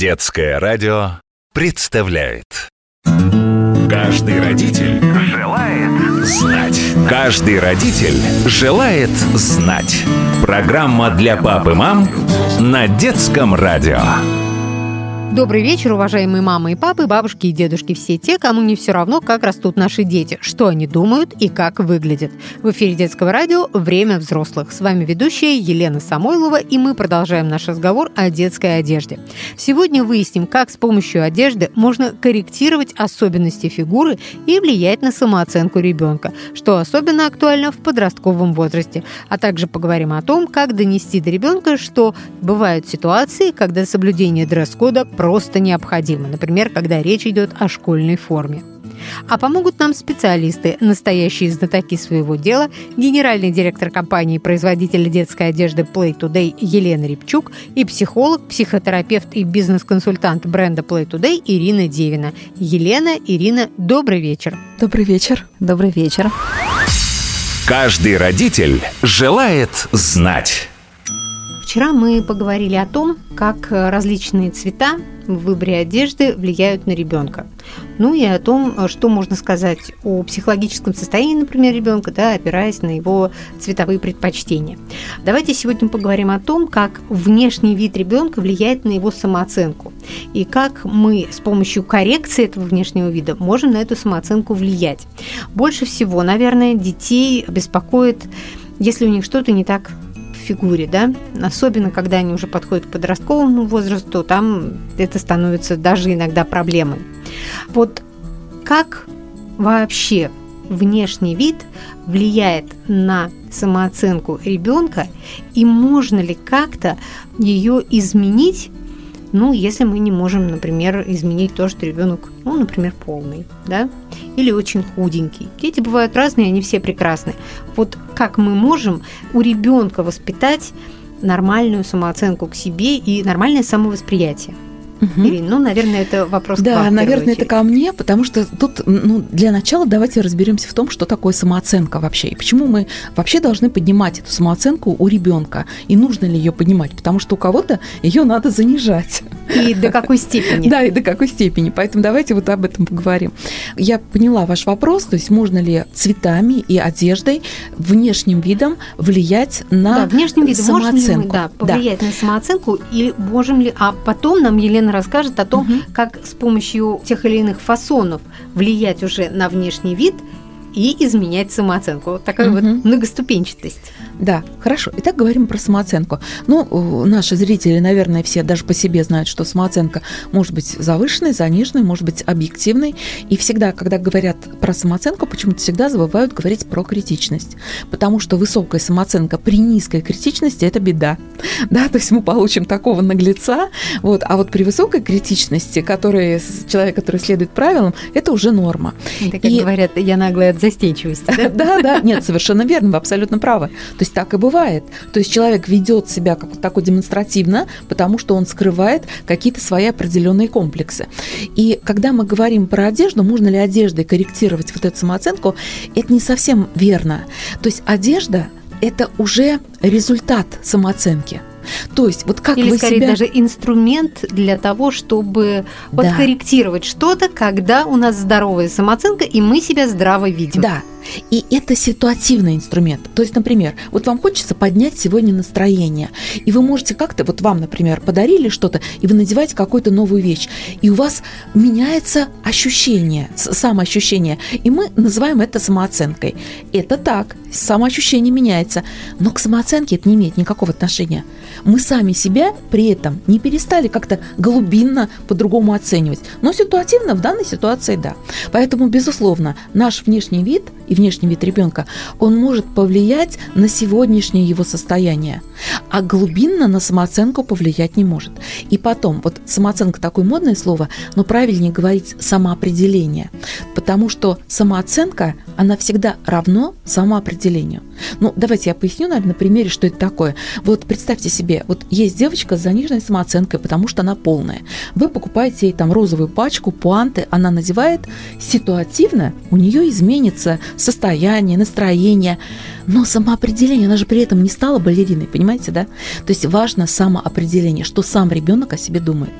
Детское радио представляет. Каждый родитель желает знать. Каждый родитель желает знать. Программа для пап и мам на Детском радио Добрый вечер, уважаемые мамы и папы, бабушки и дедушки, все те, кому не все равно, как растут наши дети, что они думают и как выглядят. В эфире детского радио «Время взрослых». С вами ведущая Елена Самойлова, и мы продолжаем наш разговор о детской одежде. Сегодня выясним, как с помощью одежды можно корректировать особенности фигуры и влиять на самооценку ребенка, что особенно актуально в подростковом возрасте. А также поговорим о том, как донести до ребенка, что бывают ситуации, когда соблюдение дресс-кода просто необходимо, например, когда речь идет о школьной форме. А помогут нам специалисты, настоящие знатоки своего дела, генеральный директор компании производителя детской одежды Play Today Елена Рябчук и психолог, психотерапевт и бизнес-консультант бренда Play Today Ирина Девина. Елена, Ирина, добрый вечер. Добрый вечер. Добрый вечер. Каждый родитель желает знать Вчера мы поговорили о том, как различные цвета в выборе одежды влияют на ребенка. Ну и о том, что можно сказать о психологическом состоянии, например, ребенка, да, опираясь на его цветовые предпочтения. Давайте сегодня поговорим о том, как внешний вид ребенка влияет на его самооценку и как мы с помощью коррекции этого внешнего вида можем на эту самооценку влиять. Больше всего, наверное, детей беспокоит, если у них что-то не так фигуре, да, особенно когда они уже подходят к подростковому возрасту, там это становится даже иногда проблемой. Вот как вообще внешний вид влияет на самооценку ребенка и можно ли как-то ее изменить ну, если мы не можем, например, изменить то, что ребенок, ну, например, полный, да, или очень худенький. Дети бывают разные, они все прекрасны. Вот как мы можем у ребенка воспитать нормальную самооценку к себе и нормальное самовосприятие? Угу. Ирина, ну, наверное, это вопрос да, к вам. Наверное, это ко мне, потому что тут, ну, для начала давайте разберемся в том, что такое самооценка вообще, и почему мы вообще должны поднимать эту самооценку у ребенка, и нужно ли ее поднимать, потому что у кого-то ее надо занижать. И до какой степени? Да, и до какой степени. Поэтому давайте вот об этом поговорим. Я поняла ваш вопрос, то есть можно ли цветами и одеждой, внешним видом влиять на да, внешним видом самооценку? Можем ли мы, да, повлиять да. на самооценку, или можем ли... А потом нам Елена расскажет о том, угу. как с помощью тех или иных фасонов влиять уже на внешний вид и изменять самооценку. Вот такая угу. вот многоступенчатость. Да, хорошо. Итак, говорим про самооценку. Ну, наши зрители, наверное, все даже по себе знают, что самооценка может быть завышенной, заниженной, может быть объективной. И всегда, когда говорят про самооценку, почему-то всегда забывают говорить про критичность. Потому что высокая самооценка при низкой критичности – это беда. Да, то есть мы получим такого наглеца, вот, а вот при высокой критичности, который, человек, который следует правилам, это уже норма. Это, как и... говорят, я наглая от застенчивости. Да? да, да, нет, совершенно верно, вы абсолютно правы. То есть так и бывает. То есть человек ведет себя как такой демонстративно, потому что он скрывает какие-то свои определенные комплексы. И когда мы говорим про одежду, можно ли одеждой корректировать вот эту самооценку, это не совсем верно. То есть одежда – это уже результат самооценки – то есть вот как Или вы скорее себя... даже инструмент для того, чтобы да. подкорректировать что-то, когда у нас здоровая самооценка, и мы себя здраво видим. Да, и это ситуативный инструмент. То есть, например, вот вам хочется поднять сегодня настроение, и вы можете как-то, вот вам, например, подарили что-то, и вы надеваете какую-то новую вещь, и у вас меняется ощущение, самоощущение, и мы называем это самооценкой. Это так, самоощущение меняется, но к самооценке это не имеет никакого отношения. Мы сами себя при этом не перестали как-то глубинно по-другому оценивать, но ситуативно в данной ситуации да. Поэтому, безусловно, наш внешний вид – и внешний вид ребенка, он может повлиять на сегодняшнее его состояние, а глубинно на самооценку повлиять не может. И потом, вот самооценка такое модное слово, но правильнее говорить самоопределение, потому что самооценка, она всегда равно самоопределению. Ну, давайте я поясню, наверное, на примере, что это такое. Вот представьте себе, вот есть девочка с заниженной самооценкой, потому что она полная. Вы покупаете ей там розовую пачку, пуанты, она надевает, ситуативно у нее изменится состояние, настроение. Но самоопределение, она же при этом не стала балериной, понимаете, да? То есть важно самоопределение, что сам ребенок о себе думает.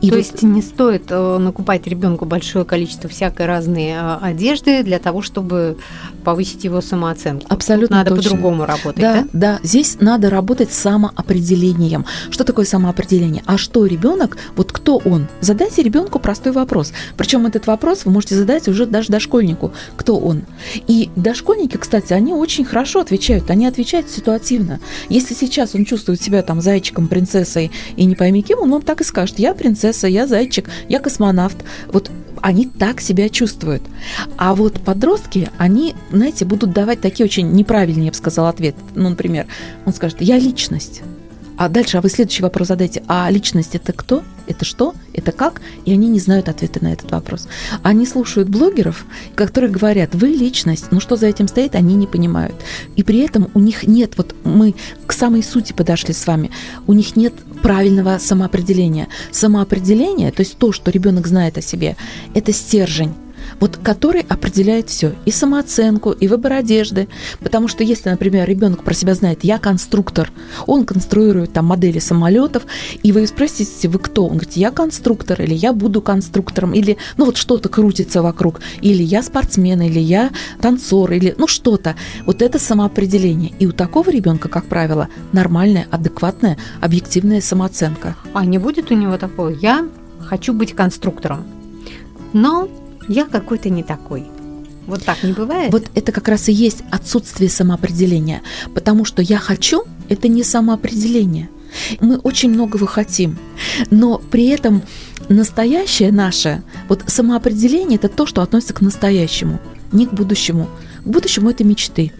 И То вот... есть не стоит э, накупать ребенку большое количество всякой разной э, одежды для того, чтобы повысить его самооценку. Абсолютно Тут надо по-другому работать, да? Да, да. Здесь надо работать с самоопределением. Что такое самоопределение? А что ребенок, вот кто он? Задайте ребенку простой вопрос. Причем этот вопрос вы можете задать уже даже дошкольнику. Кто он? И дошкольники, кстати, они очень хорошо отвечают. Они отвечают ситуативно. Если сейчас он чувствует себя там зайчиком, принцессой и не пойми кем, он вам так и скажет. Я принцесса, я зайчик, я космонавт. Вот они так себя чувствуют. А вот подростки, они, знаете, будут давать такие очень неправильные, я бы сказала, ответы. Ну, например, он скажет, я личность. А дальше, а вы следующий вопрос задайте. А личность это кто? Это что? Это как? И они не знают ответа на этот вопрос. Они слушают блогеров, которые говорят, вы личность, но что за этим стоит, они не понимают. И при этом у них нет, вот мы к самой сути подошли с вами, у них нет правильного самоопределения. Самоопределение, то есть то, что ребенок знает о себе, это стержень вот который определяет все, и самооценку, и выбор одежды. Потому что если, например, ребенок про себя знает, я конструктор, он конструирует там модели самолетов, и вы спросите, вы кто? Он говорит, я конструктор, или я буду конструктором, или ну вот что-то крутится вокруг, или я спортсмен, или я танцор, или ну что-то. Вот это самоопределение. И у такого ребенка, как правило, нормальная, адекватная, объективная самооценка. А не будет у него такого, я хочу быть конструктором. Но я какой-то не такой. Вот так не бывает? Вот это как раз и есть отсутствие самоопределения. Потому что я хочу – это не самоопределение. Мы очень многого хотим, но при этом настоящее наше, вот самоопределение – это то, что относится к настоящему, не к будущему. К будущему – это мечты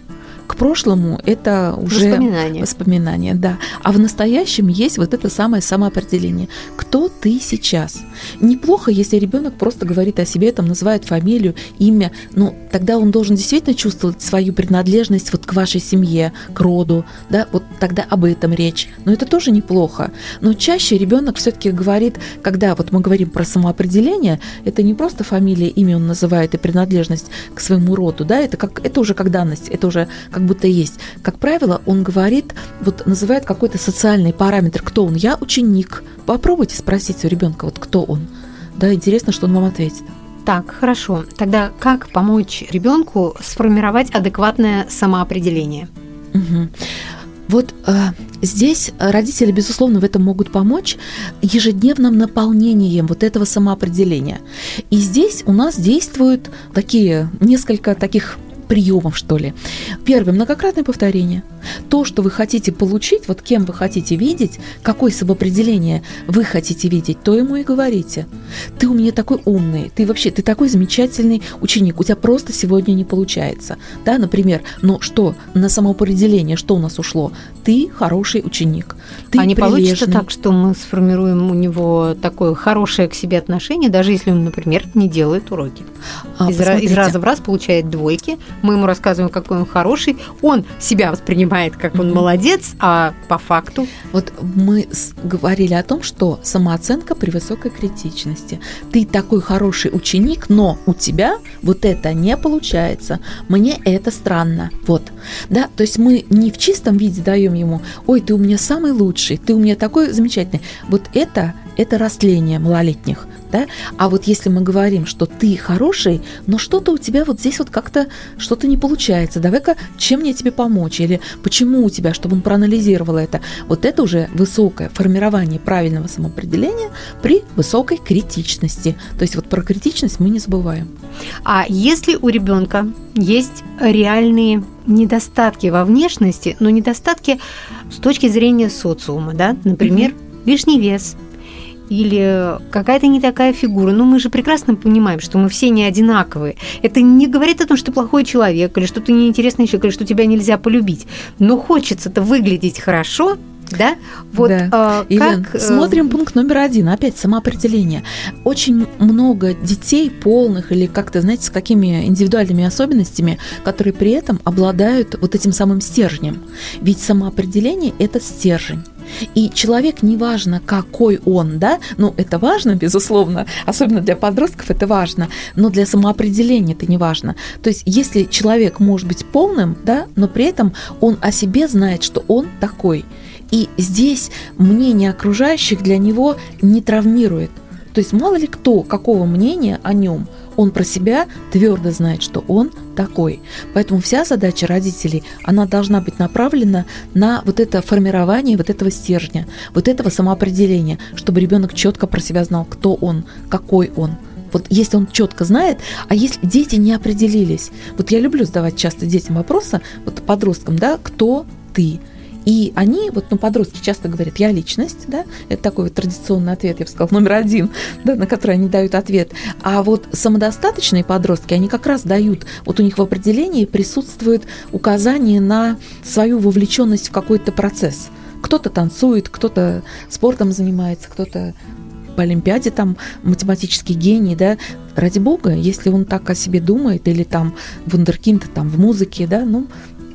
к прошлому это уже воспоминания. воспоминания, да. А в настоящем есть вот это самое самоопределение. Кто ты сейчас? Неплохо, если ребенок просто говорит о себе, там называет фамилию, имя, ну тогда он должен действительно чувствовать свою принадлежность вот к вашей семье, к роду, да, вот тогда об этом речь. Но это тоже неплохо. Но чаще ребенок все-таки говорит, когда вот мы говорим про самоопределение, это не просто фамилия, имя он называет и принадлежность к своему роду, да, это как это уже как данность, это уже как как будто есть. Как правило, он говорит, вот называет какой-то социальный параметр, кто он. Я ученик. Попробуйте спросить у ребенка, вот кто он. Да, интересно, что он вам ответит. Так, хорошо. Тогда как помочь ребенку сформировать адекватное самоопределение? Угу. Вот э, здесь родители, безусловно, в этом могут помочь ежедневным наполнением вот этого самоопределения. И здесь у нас действуют такие несколько таких приемов, что ли. Первое, многократное повторение. То, что вы хотите получить, вот кем вы хотите видеть, какое самоопределение вы хотите видеть, то ему и говорите. Ты у меня такой умный, ты вообще, ты такой замечательный ученик, у тебя просто сегодня не получается. Да, например, но что на самоопределение, что у нас ушло? Ты хороший ученик. Ты а не прилежный. получится так, что мы сформируем у него такое хорошее к себе отношение, даже если он, например, не делает уроки. А, из, из раза в раз получает двойки, мы ему рассказываем, какой он хороший, он себя воспринимает, как он молодец, а по факту... Вот мы говорили о том, что самооценка при высокой критичности. Ты такой хороший ученик, но у тебя вот это не получается. Мне это странно. Вот. Да, то есть мы не в чистом виде даем ему, ой, ты у меня самый лучший, ты у меня такой замечательный. Вот это, это растление малолетних да? А вот если мы говорим, что ты хороший, но что-то у тебя вот здесь вот как-то что-то не получается, давай-ка, чем мне тебе помочь, или почему у тебя, чтобы он проанализировал это, вот это уже высокое формирование правильного самоопределения при высокой критичности. То есть вот про критичность мы не забываем. А если у ребенка есть реальные недостатки во внешности, но недостатки с точки зрения социума, да, например, mm-hmm. лишний вес, или какая-то не такая фигура. Но мы же прекрасно понимаем, что мы все не одинаковые. Это не говорит о том, что ты плохой человек, или что ты неинтересный человек, или что тебя нельзя полюбить. Но хочется-то выглядеть хорошо, да? Вот да. Э, как... Э, смотрим пункт номер один, опять самоопределение. Очень много детей полных или как-то, знаете, с какими индивидуальными особенностями, которые при этом обладают вот этим самым стержнем. Ведь самоопределение – это стержень. И человек, неважно, какой он, да, ну, это важно, безусловно, особенно для подростков это важно, но для самоопределения это не важно. То есть, если человек может быть полным, да, но при этом он о себе знает, что он такой. И здесь мнение окружающих для него не травмирует. То есть мало ли кто, какого мнения о нем – он про себя твердо знает, что он такой. Поэтому вся задача родителей, она должна быть направлена на вот это формирование вот этого стержня, вот этого самоопределения, чтобы ребенок четко про себя знал, кто он, какой он. Вот если он четко знает, а если дети не определились, вот я люблю задавать часто детям вопросы, вот подросткам, да, кто ты, и они, вот, ну, подростки часто говорят, я личность, да, это такой вот традиционный ответ, я бы сказала, номер один, да, на который они дают ответ. А вот самодостаточные подростки, они как раз дают, вот у них в определении присутствует указание на свою вовлеченность в какой-то процесс. Кто-то танцует, кто-то спортом занимается, кто-то по Олимпиаде там математический гений, да, ради бога, если он так о себе думает, или там вундеркинд там в музыке, да, ну,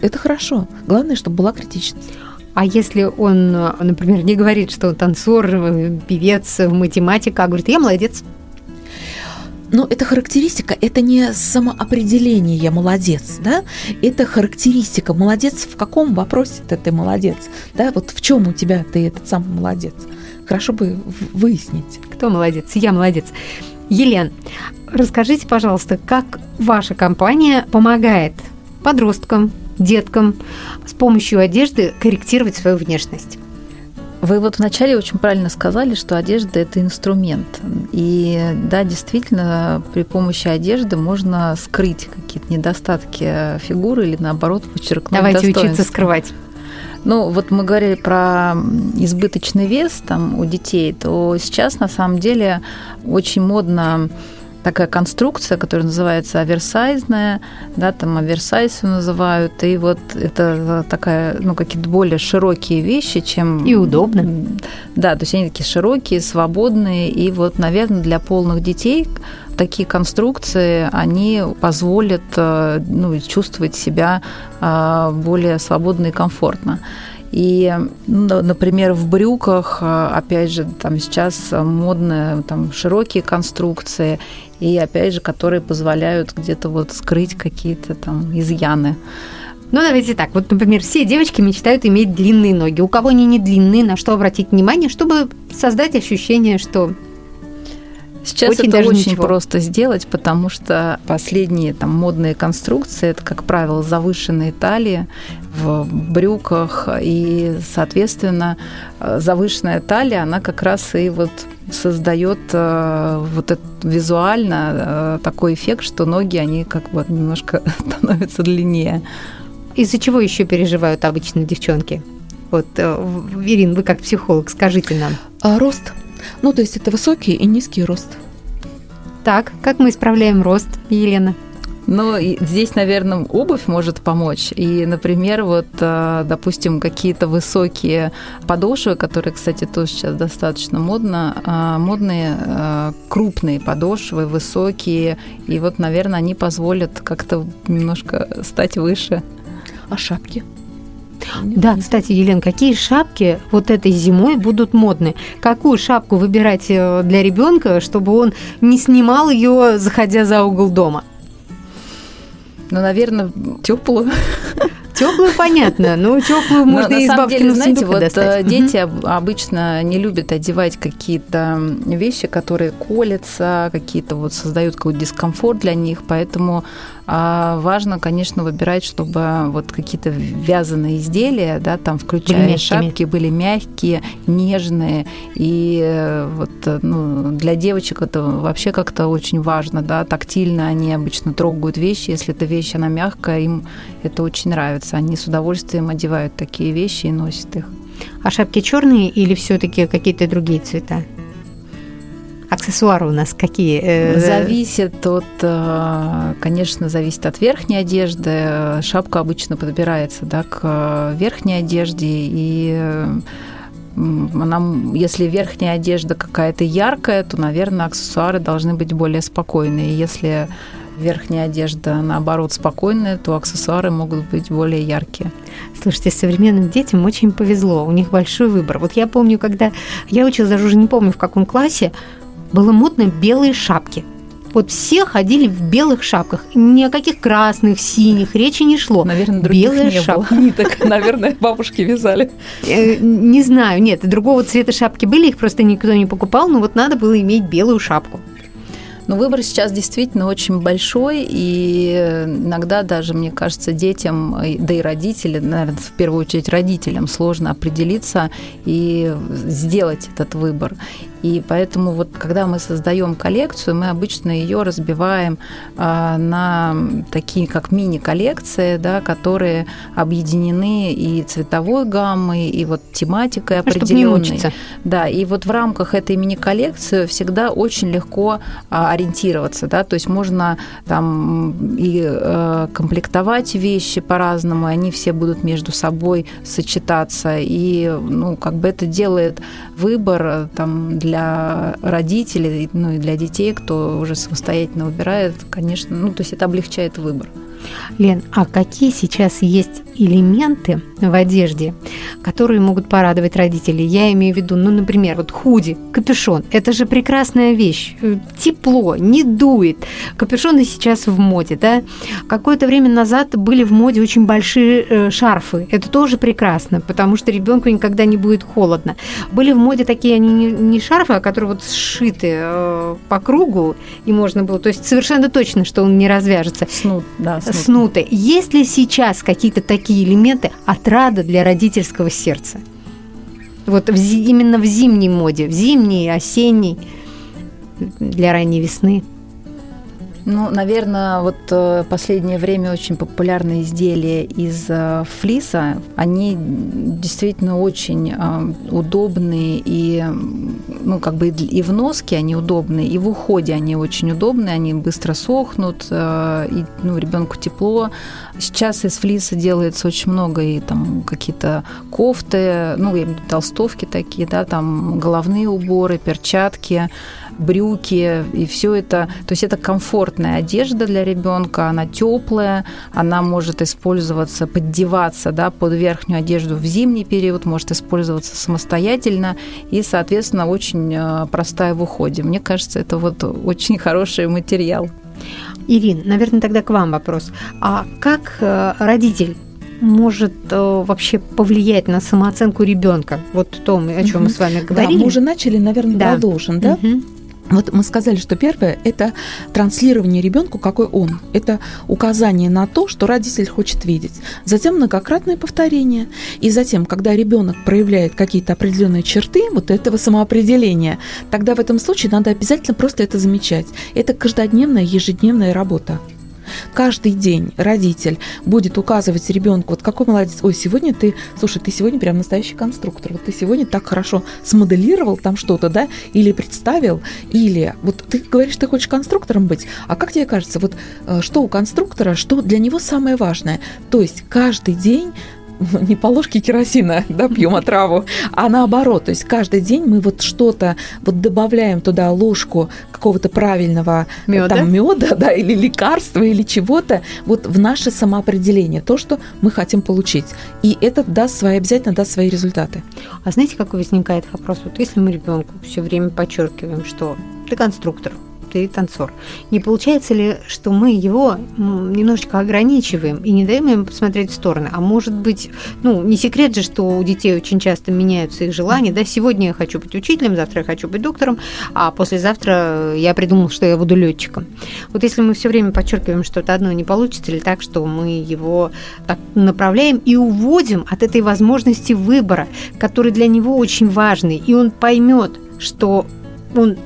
это хорошо. Главное, чтобы была критичность. А если он, например, не говорит, что он танцор, певец, математик, а говорит, я молодец, но это характеристика, это не самоопределение «я молодец», да? Это характеристика. Молодец в каком вопросе -то ты молодец? Да, вот в чем у тебя ты этот самый молодец? Хорошо бы выяснить. Кто молодец? Я молодец. Елен, расскажите, пожалуйста, как ваша компания помогает подросткам, деткам с помощью одежды корректировать свою внешность. Вы вот вначале очень правильно сказали, что одежда – это инструмент. И да, действительно, при помощи одежды можно скрыть какие-то недостатки фигуры или, наоборот, подчеркнуть Давайте учиться скрывать. Ну, вот мы говорили про избыточный вес там у детей, то сейчас на самом деле очень модно такая конструкция, которая называется оверсайзная, да, там оверсайз называют, и вот это такая, ну, какие-то более широкие вещи, чем... И удобно. Да, то есть они такие широкие, свободные, и вот, наверное, для полных детей такие конструкции, они позволят э, ну, чувствовать себя э, более свободно и комфортно. И, ну, например, в брюках, э, опять же, там сейчас модные там, широкие конструкции, и, опять же, которые позволяют где-то вот скрыть какие-то там изъяны. Ну, давайте так. Вот, например, все девочки мечтают иметь длинные ноги. У кого они не длинные, на что обратить внимание, чтобы создать ощущение, что Сейчас очень это очень ничего. просто сделать, потому что последние там модные конструкции это, как правило, завышенные талии в брюках, и, соответственно, завышенная талия, она как раз и вот создает э, вот это визуально э, такой эффект, что ноги, они как бы немножко становятся длиннее. Из-за чего еще переживают обычно девчонки? Вот, э, Ирин, вы как психолог, скажите нам. А, рост. Ну, то есть это высокий и низкий рост. Так, как мы исправляем рост, Елена? Ну, здесь, наверное, обувь может помочь. И, например, вот, э, допустим, какие-то высокие подошвы, которые, кстати, тоже сейчас достаточно модно, э, модные э, крупные подошвы, высокие. И вот, наверное, они позволят как-то немножко стать выше. А шапки? Да, кстати, Елена, какие шапки вот этой зимой будут модны? Какую шапку выбирать для ребенка, чтобы он не снимал ее, заходя за угол дома? Ну, наверное, теплую. Теплую, понятно, но теплую можно из бабкиного знаете, вот достать. Э, дети обычно не любят одевать какие-то вещи, которые колятся, какие-то вот создают какой-то дискомфорт для них, поэтому а важно, конечно, выбирать, чтобы вот какие-то вязаные изделия, да, там, включая были шапки, были мягкие, нежные. И э, вот э, ну, для девочек это вообще как-то очень важно, да, тактильно они обычно трогают вещи. Если эта вещь, она мягкая, им это очень нравится. Они с удовольствием одевают такие вещи и носят их. А шапки черные или все-таки какие-то другие цвета? Аксессуары у нас какие? Э, зависит от, э, конечно, зависит от верхней одежды. Шапка обычно подбирается да, к верхней одежде, и она, если верхняя одежда какая-то яркая, то, наверное, аксессуары должны быть более спокойные. Если верхняя одежда, наоборот, спокойная, то аксессуары могут быть более яркие. Слушайте, современным детям очень повезло, у них большой выбор. Вот я помню, когда я училась, даже уже не помню в каком классе, было модно белые шапки. Вот все ходили в белых шапках. Ни о каких красных, синих речи не шло. Наверное, других Белая не шапка. было. Ниток, наверное, бабушки вязали. Э, Не знаю, нет, другого цвета шапки были, их просто никто не покупал, но вот надо было иметь белую шапку. Но выбор сейчас действительно очень большой, и иногда даже, мне кажется, детям, э, да и родителям, наверное, в первую очередь родителям сложно определиться и сделать этот выбор. И поэтому вот когда мы создаем коллекцию, мы обычно ее разбиваем а, на такие как мини-коллекции, да, которые объединены и цветовой гаммой, и вот тематикой Ну, Чтобы не определенной. мучиться. Да, и вот в рамках этой мини-коллекции всегда очень легко а, ориентироваться, да, то есть можно там и э, комплектовать вещи по-разному, и они все будут между собой сочетаться, и, ну, как бы это делает выбор э, там для родителей, ну, и для детей, кто уже самостоятельно выбирает, конечно, ну, то есть это облегчает выбор. Лен, а какие сейчас есть элементы в одежде, которые могут порадовать родителей? Я имею в виду, ну, например, вот худи, капюшон. Это же прекрасная вещь. Э, Тепло, не дует. Капюшоны сейчас в моде, да? Какое-то время назад были в моде очень большие э, шарфы. Это тоже прекрасно, потому что ребенку никогда не будет холодно. Были в моде такие, они не, шарфы, а которые вот сшиты э, по кругу, и можно было, то есть совершенно точно, что он не развяжется Снут, да, снут. снуты. Есть ли сейчас какие-то такие элементы отрада для родительского сердца? Вот в именно в зимней моде, в зимней, осенней, для ранней весны. Ну, наверное, вот э, последнее время очень популярные изделия из э, флиса. Они действительно очень э, удобные и, ну, как бы и в носке они удобные, и в уходе они очень удобные, они быстро сохнут, и, ну, ребенку тепло. Сейчас из флиса делается очень много и там какие-то кофты, ну, я толстовки такие, да, там головные уборы, перчатки, брюки и все это. То есть это комфортная одежда для ребенка, она теплая, она может использоваться, поддеваться да, под верхнюю одежду в зимний период, может использоваться самостоятельно и, соответственно, очень э, простая в уходе. Мне кажется, это вот очень хороший материал. Ирин, наверное, тогда к вам вопрос. А как э, родитель может э, вообще повлиять на самооценку ребенка? Вот то, о чем мы Мгм. с вами Да, говорили. мы уже начали, наверное, Да. продолжим, да? Мгм. Вот мы сказали, что первое – это транслирование ребенку, какой он. Это указание на то, что родитель хочет видеть. Затем многократное повторение. И затем, когда ребенок проявляет какие-то определенные черты вот этого самоопределения, тогда в этом случае надо обязательно просто это замечать. Это каждодневная, ежедневная работа. Каждый день родитель будет указывать ребенку, вот какой молодец, ой, сегодня ты, слушай, ты сегодня прям настоящий конструктор, вот ты сегодня так хорошо смоделировал там что-то, да, или представил, или вот ты говоришь, ты хочешь конструктором быть, а как тебе кажется, вот э, что у конструктора, что для него самое важное? То есть каждый день не по ложке керосина, да, пьем отраву, а наоборот, то есть каждый день мы вот что-то вот добавляем туда ложку какого-то правильного Мёда? там меда, да, или лекарства, или чего-то, вот в наше самоопределение, то, что мы хотим получить. И это даст свои, обязательно даст свои результаты. А знаете, какой возникает вопрос? Вот если мы ребенку все время подчеркиваем, что ты конструктор, ты танцор, не получается ли, что мы его м, немножечко ограничиваем и не даем ему посмотреть в стороны? А может быть, ну, не секрет же, что у детей очень часто меняются их желания, да, сегодня я хочу быть учителем, завтра я хочу быть доктором, а послезавтра я придумал, что я буду летчиком. Вот если мы все время подчеркиваем что-то одно, не получится ли так, что мы его так направляем и уводим от этой возможности выбора, который для него очень важный, и он поймет, что он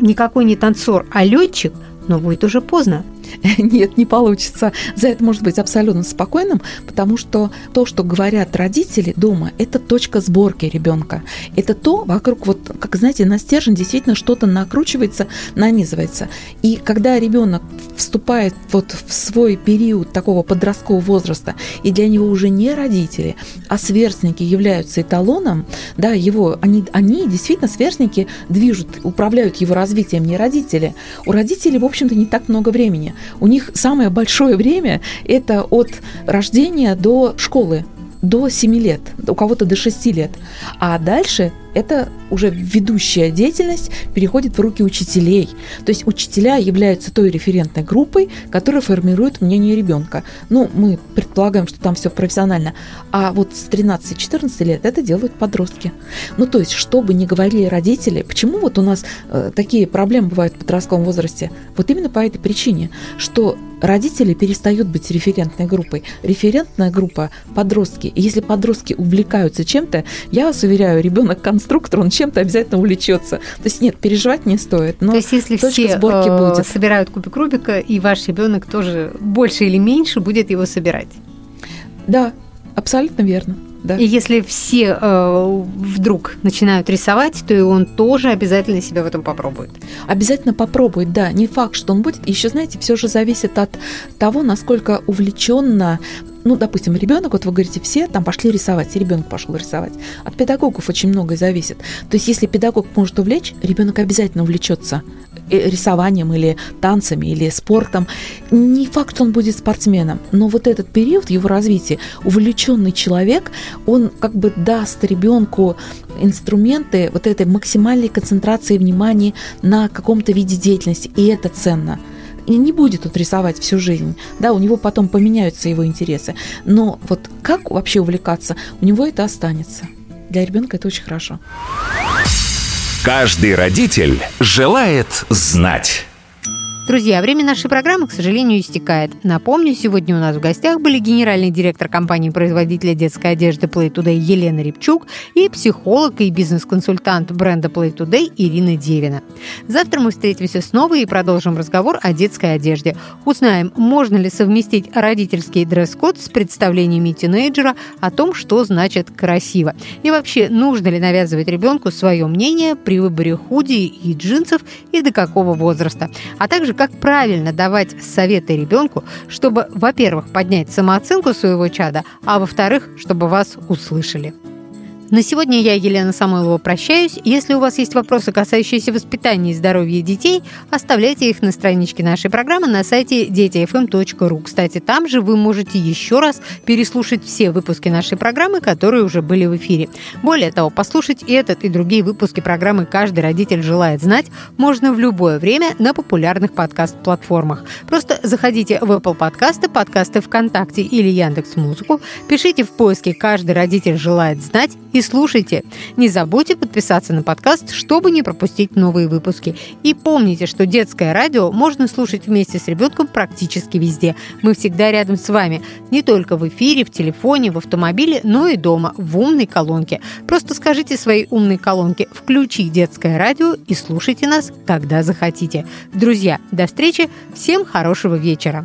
никакой не танцор, а летчик, но будет уже поздно. Нет, не получится. За это может быть абсолютно спокойным, потому что то, что говорят родители дома, это точка сборки ребенка. Это то, вокруг, вот, как знаете, на стержень действительно что-то накручивается, нанизывается. И когда ребенок вступает вот в свой период такого подросткового возраста, и для него уже не родители, а сверстники являются эталоном, да, его, они, они действительно сверстники движут, управляют его развитием, не родители. У родителей, в общем-то, не так много времени. У них самое большое время – это от рождения до школы, до 7 лет, у кого-то до 6 лет. А дальше это уже ведущая деятельность переходит в руки учителей. То есть учителя являются той референтной группой, которая формирует мнение ребенка. Ну, мы предполагаем, что там все профессионально. А вот с 13-14 лет это делают подростки. Ну, то есть, что бы ни говорили родители, почему вот у нас э, такие проблемы бывают в подростковом возрасте? Вот именно по этой причине, что родители перестают быть референтной группой. Референтная группа – подростки. И если подростки увлекаются чем-то, я вас уверяю, ребенок конструктор, он чем-то обязательно увлечется. То есть нет, переживать не стоит. Но То есть если все сборки э, будет. собирают кубик Рубика, и ваш ребенок тоже больше или меньше будет его собирать. Да, абсолютно верно. Да. И если все э, вдруг начинают рисовать, то и он тоже обязательно себя в этом попробует. Обязательно попробует, да. Не факт, что он будет. Еще, знаете, все же зависит от того, насколько увлеченно ну, допустим, ребенок, вот вы говорите, все там пошли рисовать, и ребенок пошел рисовать. От педагогов очень многое зависит. То есть, если педагог может увлечь, ребенок обязательно увлечется э, рисованием или танцами или спортом. Не факт, что он будет спортсменом, но вот этот период его развитии, увлеченный человек, он как бы даст ребенку инструменты вот этой максимальной концентрации внимания на каком-то виде деятельности, и это ценно не будет тут рисовать всю жизнь, да, у него потом поменяются его интересы. Но вот как вообще увлекаться, у него это останется. Для ребенка это очень хорошо. Каждый родитель желает знать. Друзья, время нашей программы, к сожалению, истекает. Напомню, сегодня у нас в гостях были генеральный директор компании-производителя детской одежды Play Today Елена Рябчук и психолог и бизнес-консультант бренда Play Today Ирина Девина. Завтра мы встретимся снова и продолжим разговор о детской одежде. Узнаем, можно ли совместить родительский дресс-код с представлениями тинейджера о том, что значит красиво. И вообще, нужно ли навязывать ребенку свое мнение при выборе худи и джинсов и до какого возраста. А также как правильно давать советы ребенку, чтобы, во-первых, поднять самооценку своего чада, а во-вторых, чтобы вас услышали. На сегодня я, Елена Самойлова, прощаюсь. Если у вас есть вопросы, касающиеся воспитания и здоровья детей, оставляйте их на страничке нашей программы на сайте детифм.ру. Кстати, там же вы можете еще раз переслушать все выпуски нашей программы, которые уже были в эфире. Более того, послушать этот и другие выпуски программы «Каждый родитель желает знать» можно в любое время на популярных подкаст-платформах. Просто заходите в Apple подкасты, подкасты ВКонтакте или Яндекс Музыку, пишите в поиске «Каждый родитель желает знать» и слушайте. Не забудьте подписаться на подкаст, чтобы не пропустить новые выпуски. И помните, что детское радио можно слушать вместе с ребенком практически везде. Мы всегда рядом с вами. Не только в эфире, в телефоне, в автомобиле, но и дома, в умной колонке. Просто скажите своей умной колонке «Включи детское радио» и слушайте нас, когда захотите. Друзья, до встречи. Всем хорошего вечера.